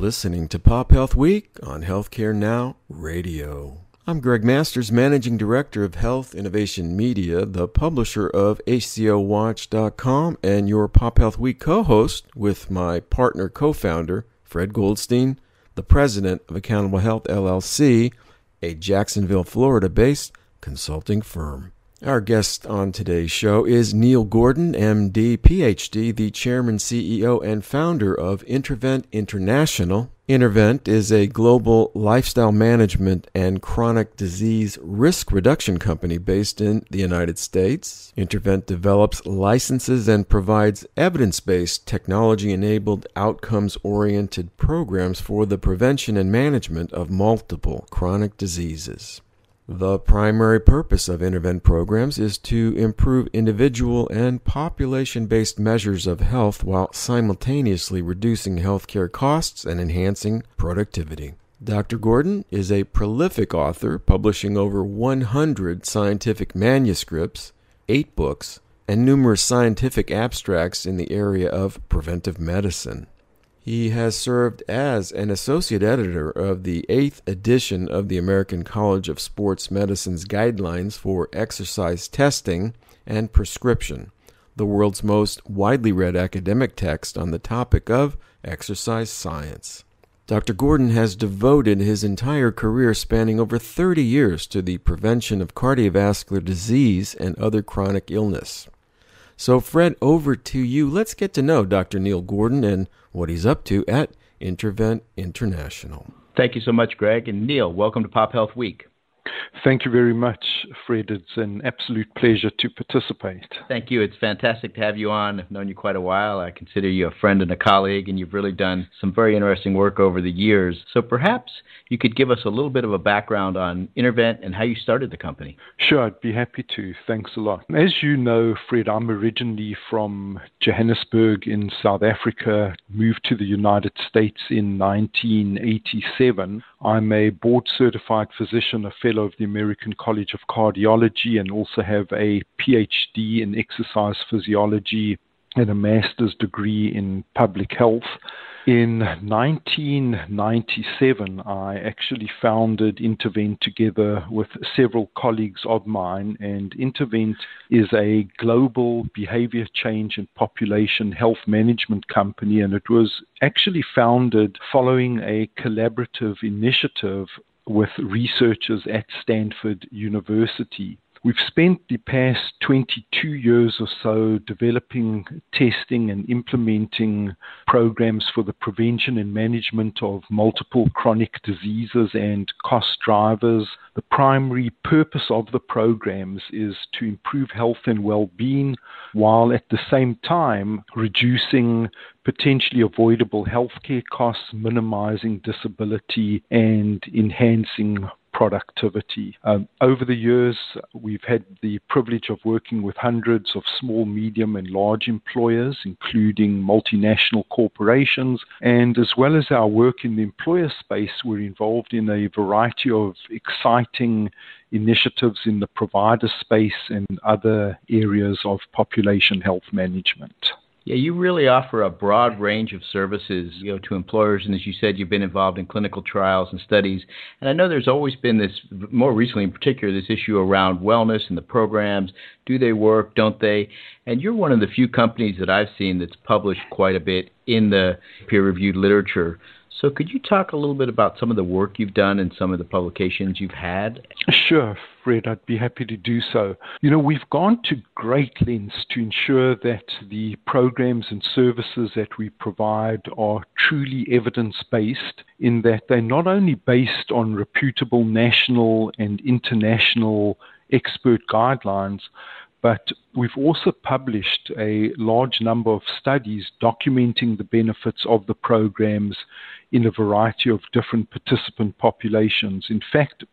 listening to Pop Health Week on Healthcare Now Radio. I'm Greg Masters, Managing Director of Health Innovation Media, the publisher of HCOWatch.com, and your Pop Health Week co host with my partner co founder, Fred Goldstein, the president of Accountable Health LLC, a Jacksonville, Florida based consulting firm. Our guest on today's show is Neil Gordon, MD, PhD, the chairman, CEO, and founder of Intervent International. Intervent is a global lifestyle management and chronic disease risk reduction company based in the United States. Intervent develops, licenses, and provides evidence based, technology enabled, outcomes oriented programs for the prevention and management of multiple chronic diseases. The primary purpose of Intervent programs is to improve individual and population based measures of health while simultaneously reducing healthcare costs and enhancing productivity. Dr. Gordon is a prolific author, publishing over 100 scientific manuscripts, eight books, and numerous scientific abstracts in the area of preventive medicine. He has served as an associate editor of the eighth edition of the American College of Sports Medicine's Guidelines for Exercise Testing and Prescription, the world's most widely read academic text on the topic of exercise science. Dr. Gordon has devoted his entire career spanning over 30 years to the prevention of cardiovascular disease and other chronic illness. So, Fred, over to you. Let's get to know Dr. Neil Gordon and what he's up to at Intervent International. Thank you so much, Greg. And Neil, welcome to Pop Health Week. Thank you very much, Fred. It's an absolute pleasure to participate. Thank you. It's fantastic to have you on. I've known you quite a while. I consider you a friend and a colleague, and you've really done some very interesting work over the years. So perhaps you could give us a little bit of a background on Intervent and how you started the company. Sure, I'd be happy to. Thanks a lot. As you know, Fred, I'm originally from Johannesburg in South Africa, moved to the United States in 1987. I'm a board certified physician, a fellow of the American College of Cardiology, and also have a PhD in exercise physiology and a master's degree in public health. In 1997, I actually founded Intervent together with several colleagues of mine, and Intervent is a global behavior change and population health management company, and it was actually founded following a collaborative initiative with researchers at Stanford University. We've spent the past 22 years or so developing, testing, and implementing programs for the prevention and management of multiple chronic diseases and cost drivers. The primary purpose of the programs is to improve health and well being while at the same time reducing potentially avoidable healthcare costs, minimizing disability, and enhancing productivity. Um, over the years, we've had the privilege of working with hundreds of small, medium, and large employers, including multinational corporations. And as well as our work in the employer space, we're involved in a variety of exciting initiatives in the provider space and other areas of population health management. Yeah, you really offer a broad range of services, you know, to employers, and as you said, you've been involved in clinical trials and studies. And I know there's always been this, more recently in particular, this issue around wellness and the programs. Do they work? Don't they? And you're one of the few companies that I've seen that's published quite a bit in the peer-reviewed literature. So, could you talk a little bit about some of the work you've done and some of the publications you've had? Sure, Fred, I'd be happy to do so. You know, we've gone to great lengths to ensure that the programs and services that we provide are truly evidence based, in that they're not only based on reputable national and international expert guidelines, but we've also published a large number of studies documenting the benefits of the programs in a variety of different participant populations. In fact,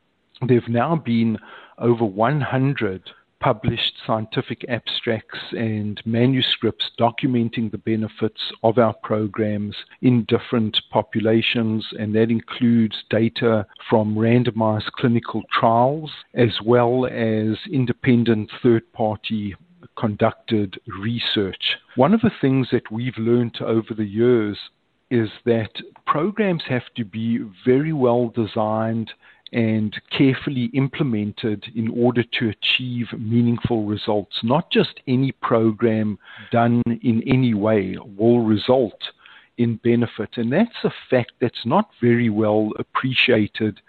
there have now been over 100 published scientific abstracts and manuscripts documenting the benefits of our programs in different populations, and that includes data from randomized clinical trials as well as independent third party conducted research. One of the things that we've learned over the years is that programs have to be very well designed and carefully implemented in order to achieve meaningful results. Not just any program done in any way will result in benefit. And that's a fact that's not very well appreciated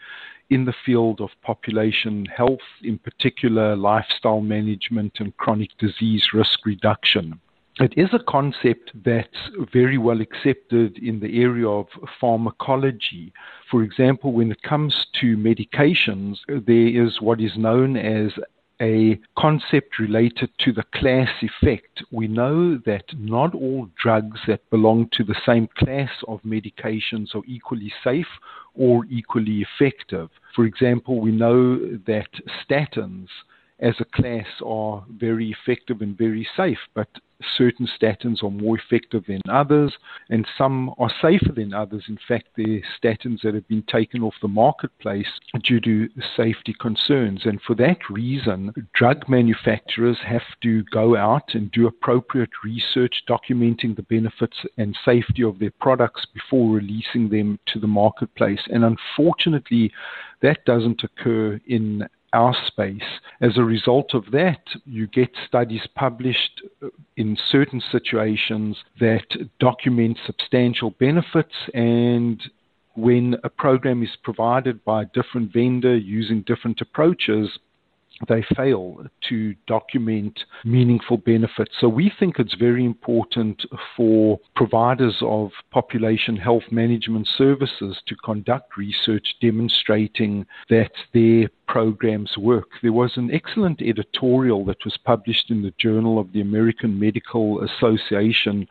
in the field of population health, in particular lifestyle management and chronic disease risk reduction. It is a concept that's very well accepted in the area of pharmacology. For example, when it comes to medications, there is what is known as a concept related to the class effect. We know that not all drugs that belong to the same class of medications are equally safe or equally effective. For example, we know that statins as a class are very effective and very safe, but certain statins are more effective than others, and some are safer than others. In fact, there are statins that have been taken off the marketplace due to safety concerns. And for that reason, drug manufacturers have to go out and do appropriate research documenting the benefits and safety of their products before releasing them to the marketplace. And unfortunately, that doesn't occur in our space. As a result of that, you get studies published uh, in certain situations that document substantial benefits and when a program is provided by a different vendor using different approaches, they fail to document meaningful benefits. So we think it's very important for providers of population health management services to conduct research demonstrating that their programs work. There was an excellent editorial that was published in the Journal of the American Medical Association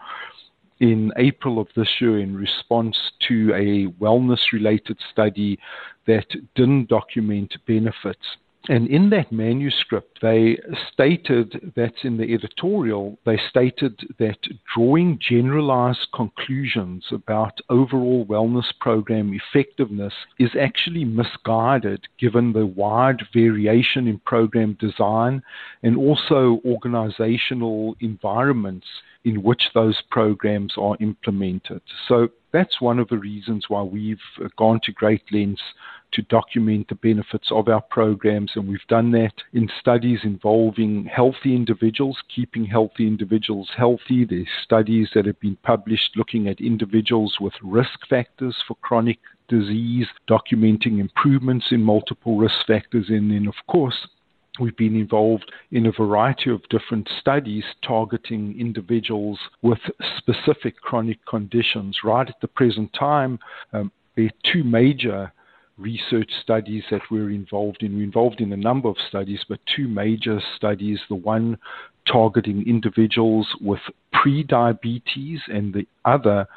in April of this year in response to a wellness related study that didn't document benefits. And in that manuscript, they stated that's in the editorial, they stated that drawing generalized conclusions about overall wellness program effectiveness is actually misguided given the wide variation in program design and also organizational environments in which those programs are implemented. So that's one of the reasons why we've gone to great lengths to document the benefits of our programs, and we've done that in studies involving healthy individuals, keeping healthy individuals healthy. There's studies that have been published looking at individuals with risk factors for chronic disease, documenting improvements in multiple risk factors, and then, of course, We've been involved in a variety of different studies targeting individuals with specific chronic conditions. Right at the present time, um, there are two major research studies that we're involved in. We're involved in a number of studies, but two major studies the one targeting individuals with pre-diabetes and the other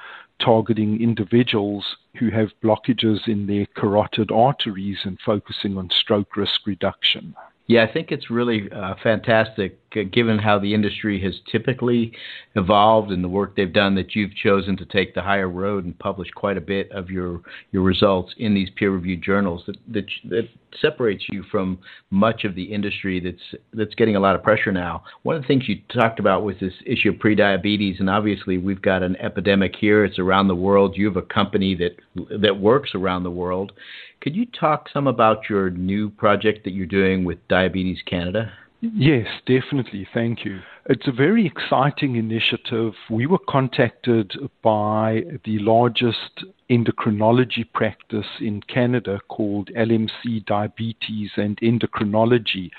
targeting individuals who have blockages in their carotid arteries and focusing on stroke risk reduction. Yeah, I think it's really uh, fantastic, given how the industry has typically evolved and the work they've done, that you've chosen to take the higher road and publish quite a bit of your your results in these peer-reviewed journals. That that, that separates you from much of the industry that's that's getting a lot of pressure now. One of the things you talked about was this issue of prediabetes, and obviously we've got an epidemic here. It's around the world. You have a company that that works around the world could you talk some about your new project that you're doing with Diabetes Canada? Yes, definitely. Thank you. It's a very exciting initiative. We were contacted by the largest endocrinology practice in Canada called LMC Diabetes and Endocrinology.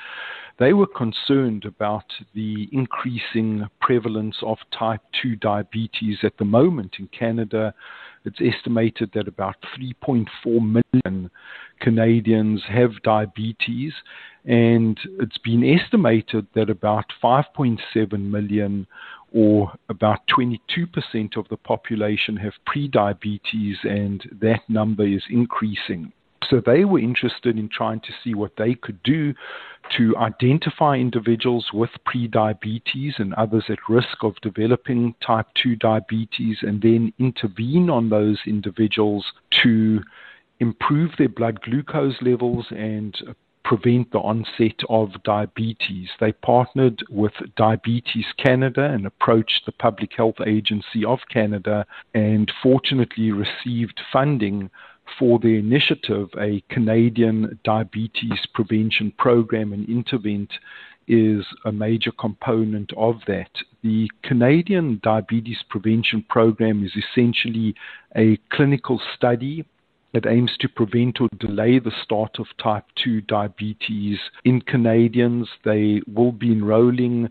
They were concerned about the increasing prevalence of type 2 diabetes at the moment in Canada it's estimated that about 3.4 million Canadians have diabetes, and it's been estimated that about 5.7 million or about 22% of the population have prediabetes, and that number is increasing. So they were interested in trying to see what they could do to identify individuals with prediabetes and others at risk of developing type 2 diabetes and then intervene on those individuals to improve their blood glucose levels and uh, prevent the onset of diabetes. They partnered with Diabetes Canada and approached the Public Health Agency of Canada and fortunately received funding for the initiative, a Canadian diabetes prevention program and Intervent is a major component of that. The Canadian Diabetes Prevention Program is essentially a clinical study that aims to prevent or delay the start of type 2 diabetes in Canadians. They will be enrolling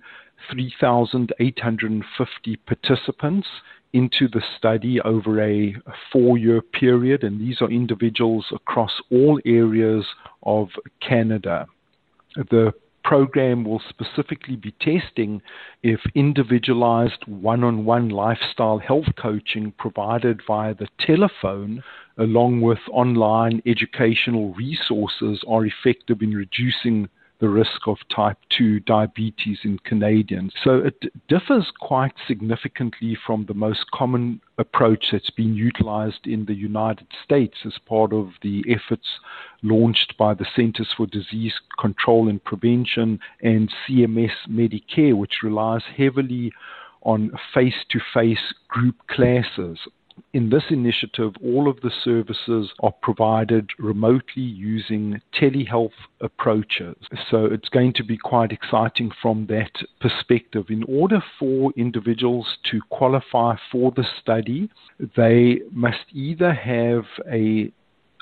3,850 participants into the study over a four year period, and these are individuals across all areas of Canada. The program will specifically be testing if individualized one on one lifestyle health coaching provided via the telephone, along with online educational resources, are effective in reducing the risk of type 2 diabetes in Canadians. So it differs quite significantly from the most common approach that's been utilized in the United States as part of the efforts launched by the Centers for Disease Control and Prevention and CMS Medicare, which relies heavily on face to face group classes in this initiative, all of the services are provided remotely using telehealth approaches. So it's going to be quite exciting from that perspective. In order for individuals to qualify for the study, they must either have a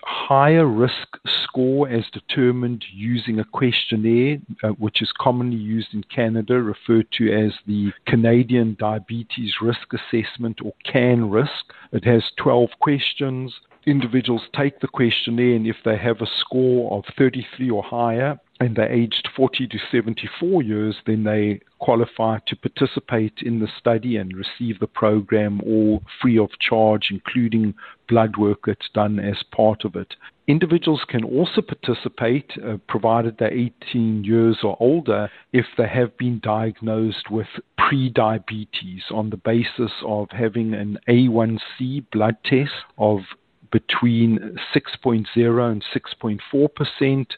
higher risk score as determined using a questionnaire, uh, which is commonly used in Canada, referred to as the Canadian Diabetes Risk Assessment or CAN risk. It has 12 questions. Individuals take the questionnaire, and if they have a score of 33 or higher, and they're aged 40 to 74 years, then they qualify to participate in the study and receive the program all free of charge, including blood work that's done as part of it. Individuals can also participate, uh, provided they're 18 years or older, if they have been diagnosed with pre-diabetes on the basis of having an A1C blood test of between 6.0 and 6.4 percent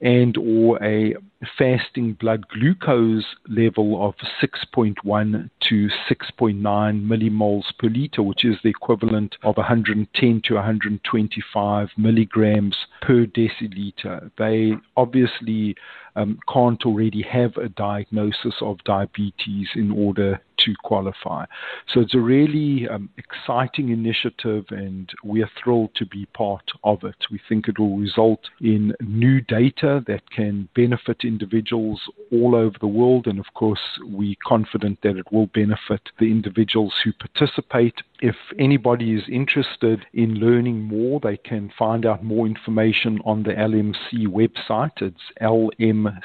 and or a fasting blood glucose level of 6.1 to 6.9 millimoles per liter, which is the equivalent of 110 to 125 milligrams per deciliter. They obviously um, can't already have a diagnosis of diabetes in order to qualify. So it's a really um, exciting initiative, and we are thrilled to be part of it. We think it will result in new data that can benefit individuals all over the world, and of course, we're confident that it will benefit the individuals who participate. If anybody is interested in learning more, they can find out more information on the LMC website. It's lmc.ca.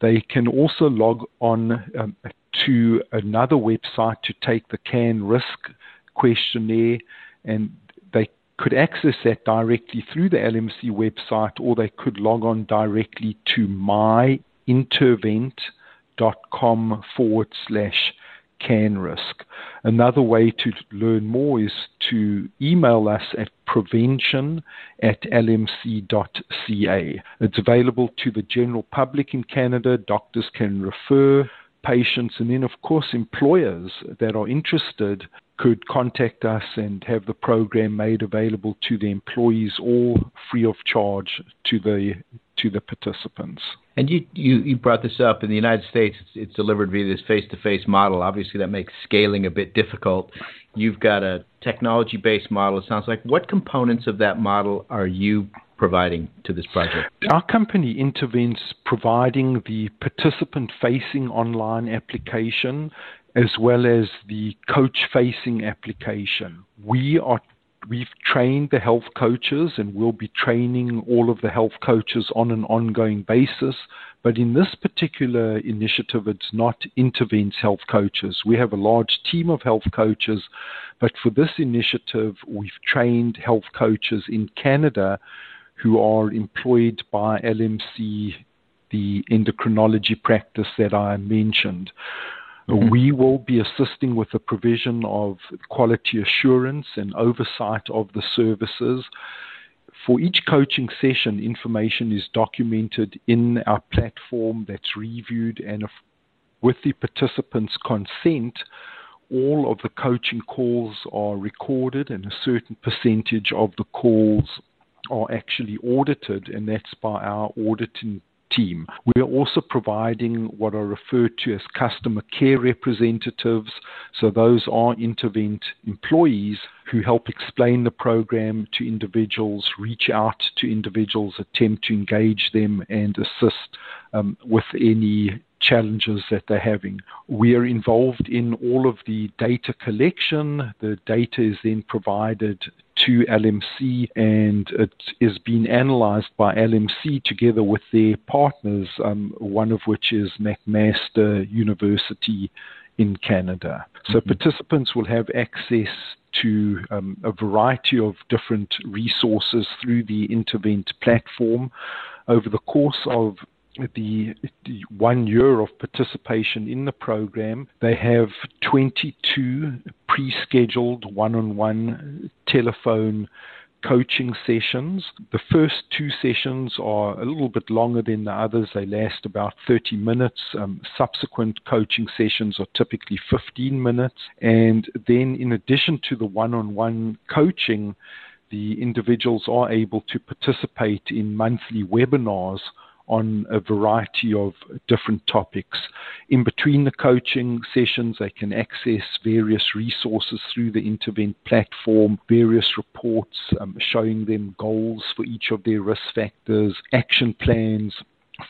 They can also log on um, to another website to take the CAN risk questionnaire, and they could access that directly through the LMC website, or they could log on directly to myintervent.com forward slash can risk. Another way to learn more is to email us at prevention at lmc.ca. It's available to the general public in Canada. Doctors can refer patients, and then, of course, employers that are interested could contact us and have the program made available to the employees, all free of charge to the to the participants. And you, you, you brought this up in the United States. It's, it's delivered via this face-to-face model. Obviously, that makes scaling a bit difficult. You've got a technology-based model. It sounds like. What components of that model are you providing to this project? Our company Intervent's providing the participant facing online application as well as the coach facing application. We are we've trained the health coaches and we'll be training all of the health coaches on an ongoing basis. But in this particular initiative, it's not Intervent's health coaches. We have a large team of health coaches, but for this initiative, we've trained health coaches in Canada who are employed by LMC, the endocrinology practice that I mentioned. Mm-hmm. We will be assisting with the provision of quality assurance and oversight of the services. For each coaching session, information is documented in our platform that's reviewed, and with the participants' consent, all of the coaching calls are recorded, and a certain percentage of the calls are actually audited, and that's by our auditing team. We are also providing what are referred to as customer care representatives. So, those are Intervent employees who help explain the program to individuals, reach out to individuals, attempt to engage them, and assist um, with any challenges that they're having. We are involved in all of the data collection. The data is then provided to LMC and it is being analyzed by LMC together with their partners, um, one of which is McMaster University in Canada. So mm-hmm. participants will have access to um, a variety of different resources through the Intervent platform. Over the course of the, the, one year of participation in the program, they have 22 pre scheduled one on one telephone coaching sessions. The first two sessions are a little bit longer than the others, they last about 30 minutes. Um, subsequent coaching sessions are typically 15 minutes. And then, in addition to the one on one coaching, the individuals are able to participate in monthly webinars on a variety of different topics. In between the coaching sessions, they can access various resources through the Intervent platform, various reports um, showing them goals for each of their risk factors, action plans,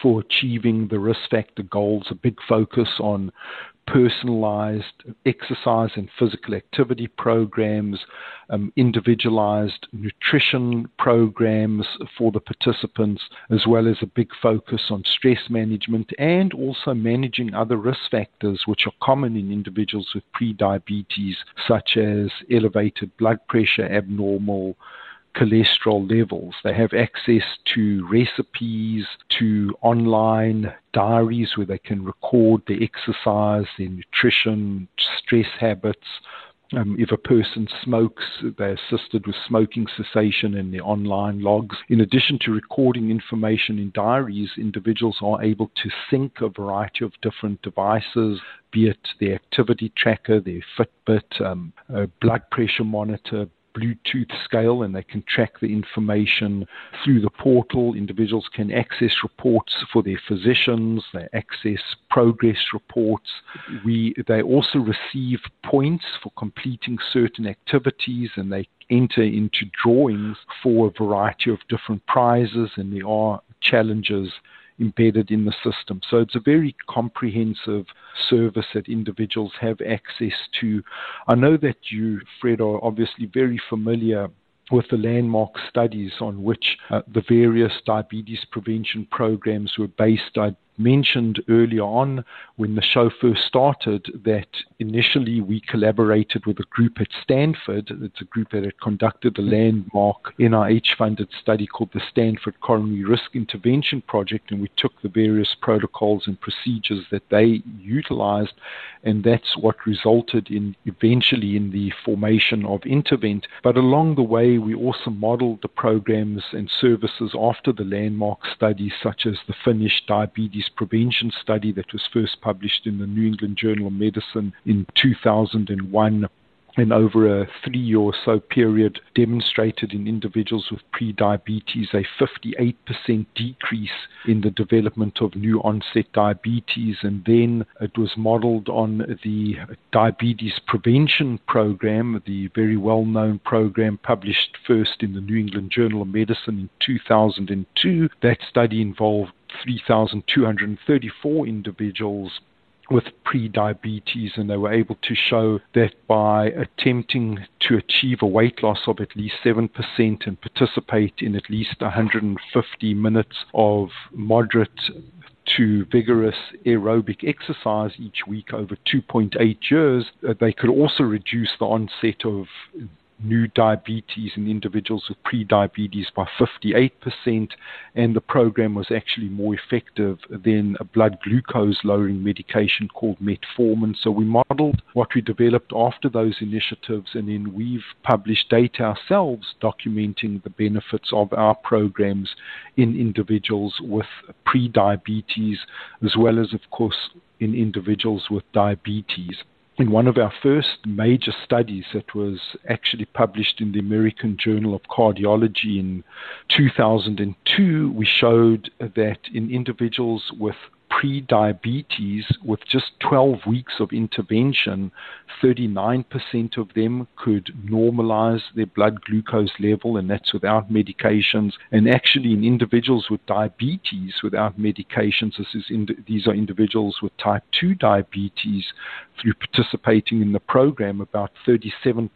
for achieving the risk factor goals, a big focus on personalized exercise and physical activity programs, um, individualized nutrition programs for the participants, as well as a big focus on stress management and also managing other risk factors which are common in individuals with prediabetes, such as elevated blood pressure, abnormal cholesterol levels. They have access to recipes, to online diaries where they can record their exercise, their nutrition, stress habits. Um, if a person smokes, they're assisted with smoking cessation in their online logs. In addition to recording information in diaries, individuals are able to sync a variety of different devices, be it their activity tracker, their Fitbit, um, a blood pressure monitor, Bluetooth scale and they can track the information through the portal. Individuals can access reports for their physicians, they access progress reports. We, they also receive points for completing certain activities and they enter into drawings for a variety of different prizes and there are challenges embedded in the system. So it's a very comprehensive service that individuals have access to. I know that you, Fred, are obviously very familiar with the landmark studies on which uh, the various diabetes prevention programs were based. I mentioned earlier on when the show first started that initially we collaborated with a group at Stanford. It's a group that had conducted a landmark NIH funded study called the Stanford Coronary Risk Intervention Project, and we took the various protocols and procedures that they utilized, and that's what resulted in eventually in the formation of Intervent. But along the way, we also modeled the programs and services after the landmark studies, such as the Finnish Diabetes diabetes prevention study that was first published in the New England Journal of Medicine in 2001 and over a three or so period demonstrated in individuals with prediabetes a 58% decrease in the development of new onset diabetes. And then it was modeled on the diabetes prevention program, the very well known program published first in the New England Journal of Medicine in 2002. That study involved 3,234 individuals with pre-diabetes and they were able to show that by attempting to achieve a weight loss of at least 7% and participate in at least 150 minutes of moderate to vigorous aerobic exercise each week over 2.8 years, uh, they could also reduce the onset of new diabetes in individuals with pre-diabetes by 58%, and the program was actually more effective than a blood glucose lowering medication called metformin. So we modeled what we developed after those initiatives, and then we've published data ourselves documenting the benefits of our programs in individuals with pre-diabetes, as well as, of course, in individuals with diabetes in one of our first major studies that was actually published in the American Journal of Cardiology in 2002, we showed that in individuals with pre-diabetes with just 12 weeks of intervention, 39% of them could normalize their blood glucose level, and that's without medications. And actually, in individuals with diabetes without medications, this is in, these are individuals with type 2 diabetes, through participating in the program, about 37%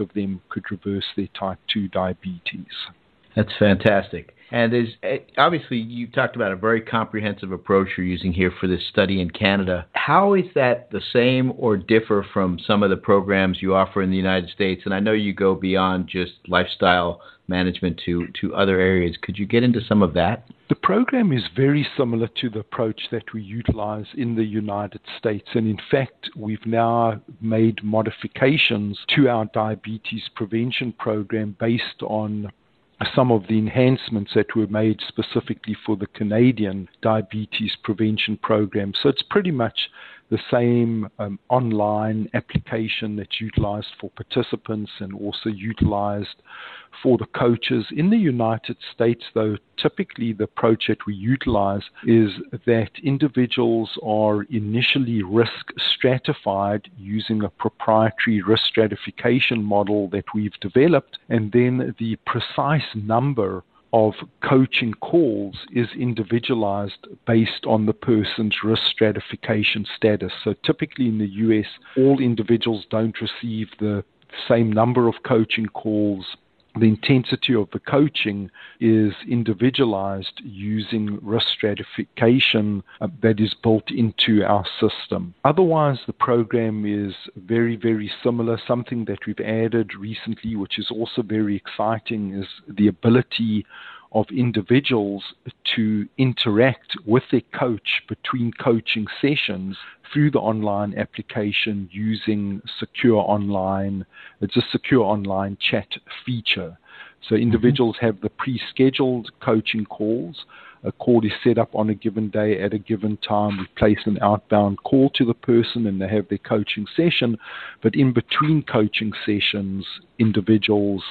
of them could reverse their type 2 diabetes. That's fantastic. And there's eh, obviously you talked about a very comprehensive approach you're using here for this study in Canada. How is that the same or differ from some of the programs you offer in the United States? And I know you go beyond just lifestyle management to, to other areas. Could you get into some of that? The program is very similar to the approach that we utilize in the United States. And in fact, we've now made modifications to our diabetes prevention program based on some of the enhancements that were made specifically for the Canadian diabetes prevention program. So it's pretty much the same um, online application that's utilized for participants and also utilized for the coaches. In the United States, though, typically the approach that we utilize is that individuals are initially risk stratified using a proprietary risk stratification model that we've developed, and then the precise number of coaching calls is individualized based on the person's risk stratification status. So typically in the US, all individuals don't receive the same number of coaching calls the intensity of the coaching is individualized using risk stratification uh, that is built into our system. Otherwise, the program is very, very similar. Something that we've added recently, which is also very exciting, is the ability of individuals to interact with their coach between coaching sessions through the online application using secure online. It's a secure online chat feature. So mm-hmm. individuals mm-hmm. have the pre-scheduled coaching calls. A call is set up on a given day at a given time. We place an outbound call to the person and they have their coaching session. But in between coaching sessions, individuals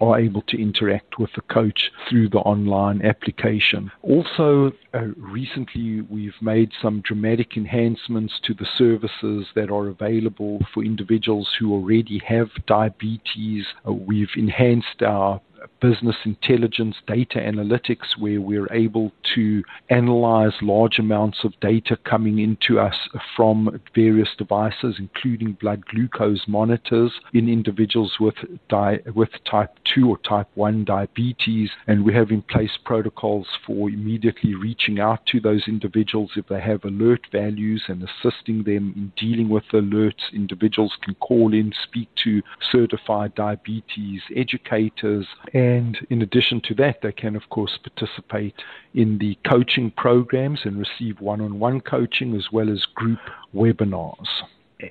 are able to interact with the coach through the online application. Also, uh, recently we've made some dramatic enhancements to the services that are available for individuals who already have diabetes. Uh, we've enhanced our business intelligence data analytics where we're able to analyze large amounts of data coming into us from various devices, including blood glucose monitors in individuals with, di- with type 2 or type 1 diabetes. And we have in place protocols for immediately reaching out to those individuals if they have alert values and assisting them in dealing with alerts. Individuals can call in, speak to certified diabetes educators, and in addition to that, they can, of course, participate in the coaching programs and receive one on one coaching as well as group webinars.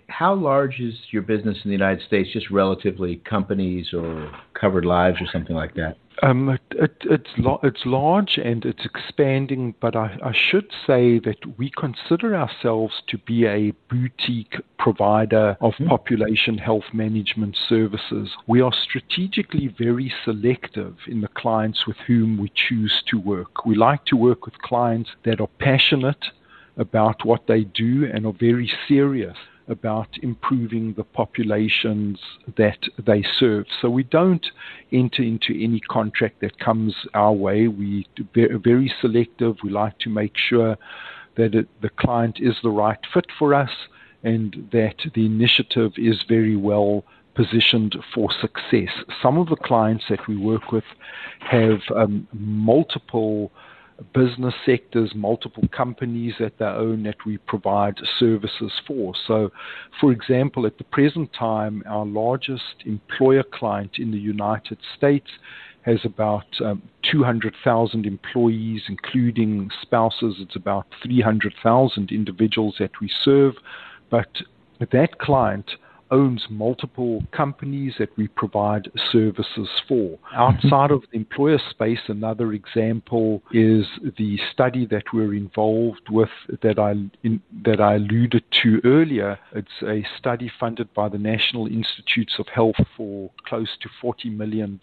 How large is your business in the United States, just relatively companies or covered lives or something like that? Um, it, it, it's it's large and it's expanding, but I, I, should say that we consider ourselves to be a boutique provider of mm-hmm. population health management services. We are strategically very selective in the clients with whom we choose to work. We like to work with clients that are passionate about what they do and are very serious about improving the populations that they serve. So we don't enter into any contract that comes our way. We are very selective. We like to make sure that it, the client is the right fit for us and that the initiative is very well positioned for success. Some of the clients that we work with have um, multiple business sectors, multiple companies that they own that we provide services for. So, for example, at the present time, our largest employer client in the United States has about um, 200,000 employees, including spouses. It's about 300,000 individuals that we serve. But that client owns multiple companies that we provide services for. Mm-hmm. Outside of the employer space, another example is the study that we're involved with that I in, that I alluded to earlier. It's a study funded by the National Institutes of Health for close to $40 million,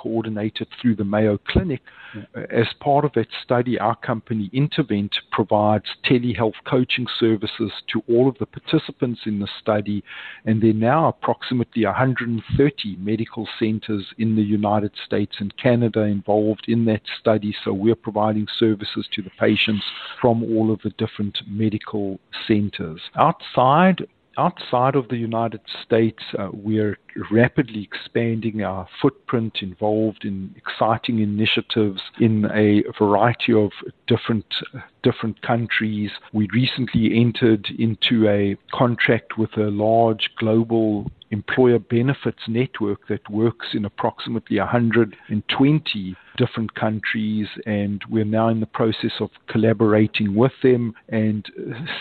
coordinated through the Mayo Clinic. Mm-hmm. As part of that study, our company Intervent provides telehealth coaching services to all of the participants in the study and there are now approximately 130 medical centers in the United States and Canada involved in that study. So we're providing services to the patients from all of the different medical centers. Outside outside of the United States, uh, we're rapidly expanding our footprint, involved in exciting initiatives in a variety of different different countries. We recently entered into a contract with a large global employer benefits network that works in approximately 120 different countries, and we're now in the process of collaborating with them and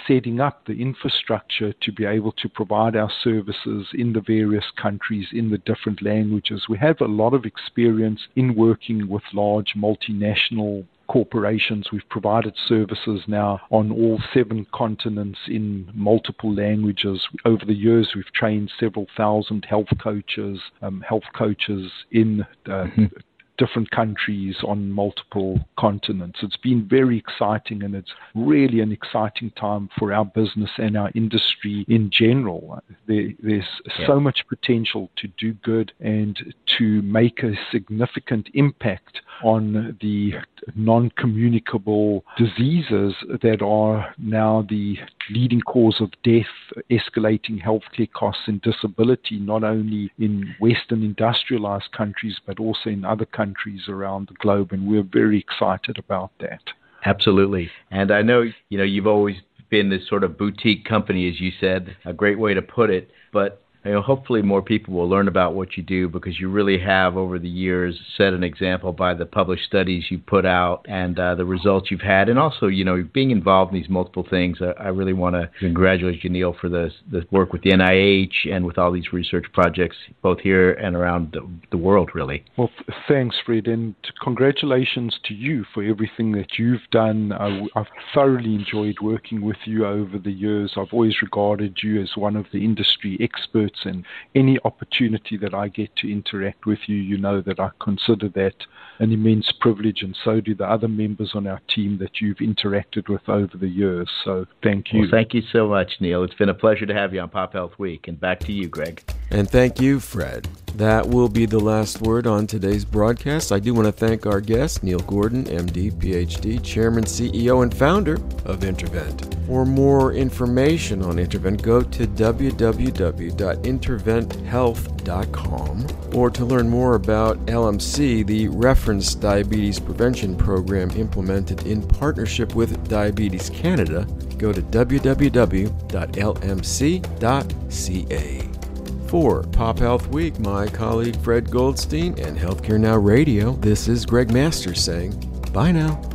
setting up the infrastructure to be able to provide our services in the various countries in the different languages. We have a lot of experience in working with large multinational corporations. We've provided services now on all seven continents in multiple languages. Over the years, we've trained several thousand health coaches, um, health coaches in uh, mm-hmm different countries on multiple continents. It's been very exciting and it's really an exciting time for our business and our industry in general. There, there's yeah. so much potential to do good and to make a significant impact on the non communicable diseases that are now the leading cause of death, escalating healthcare costs and disability, not only in Western industrialized countries, but also in other countries around the globe. And we're very excited about that. Absolutely. And I know, you know, you've always been this sort of boutique company, as you said, a great way to put it. But you know, hopefully more people will learn about what you do because you really have over the years set an example by the published studies you put out and uh, the results you've had, and also you know being involved in these multiple things. I, I really want to congratulate you, Neil, for the the work with the NIH and with all these research projects both here and around the, the world. Really. Well, th- thanks, Fred, and congratulations to you for everything that you've done. I, I've thoroughly enjoyed working with you over the years. I've always regarded you as one of the industry experts and any opportunity that I get to interact with you, you know that I consider that an immense privilege, and so do the other members on our team that you've interacted with over the years. So thank you. Well, thank you so much, Neil. It's been a pleasure to have you on Pop Health Week. And back to you, Greg. And thank you, Fred. That will be the last word on today's broadcast. I do want to thank our guest, Neil Gordon, MD, PhD, Chairman, CEO, and founder of Intervent. For more information on Intervent, go to www.interventhealth.com or to learn more about LMC, the Reference Diabetes Prevention Program implemented in partnership with Diabetes Canada, go to www.lmc.ca. For Pop Health Week, my colleague Fred Goldstein and Healthcare Now Radio, this is Greg Masters saying, bye now.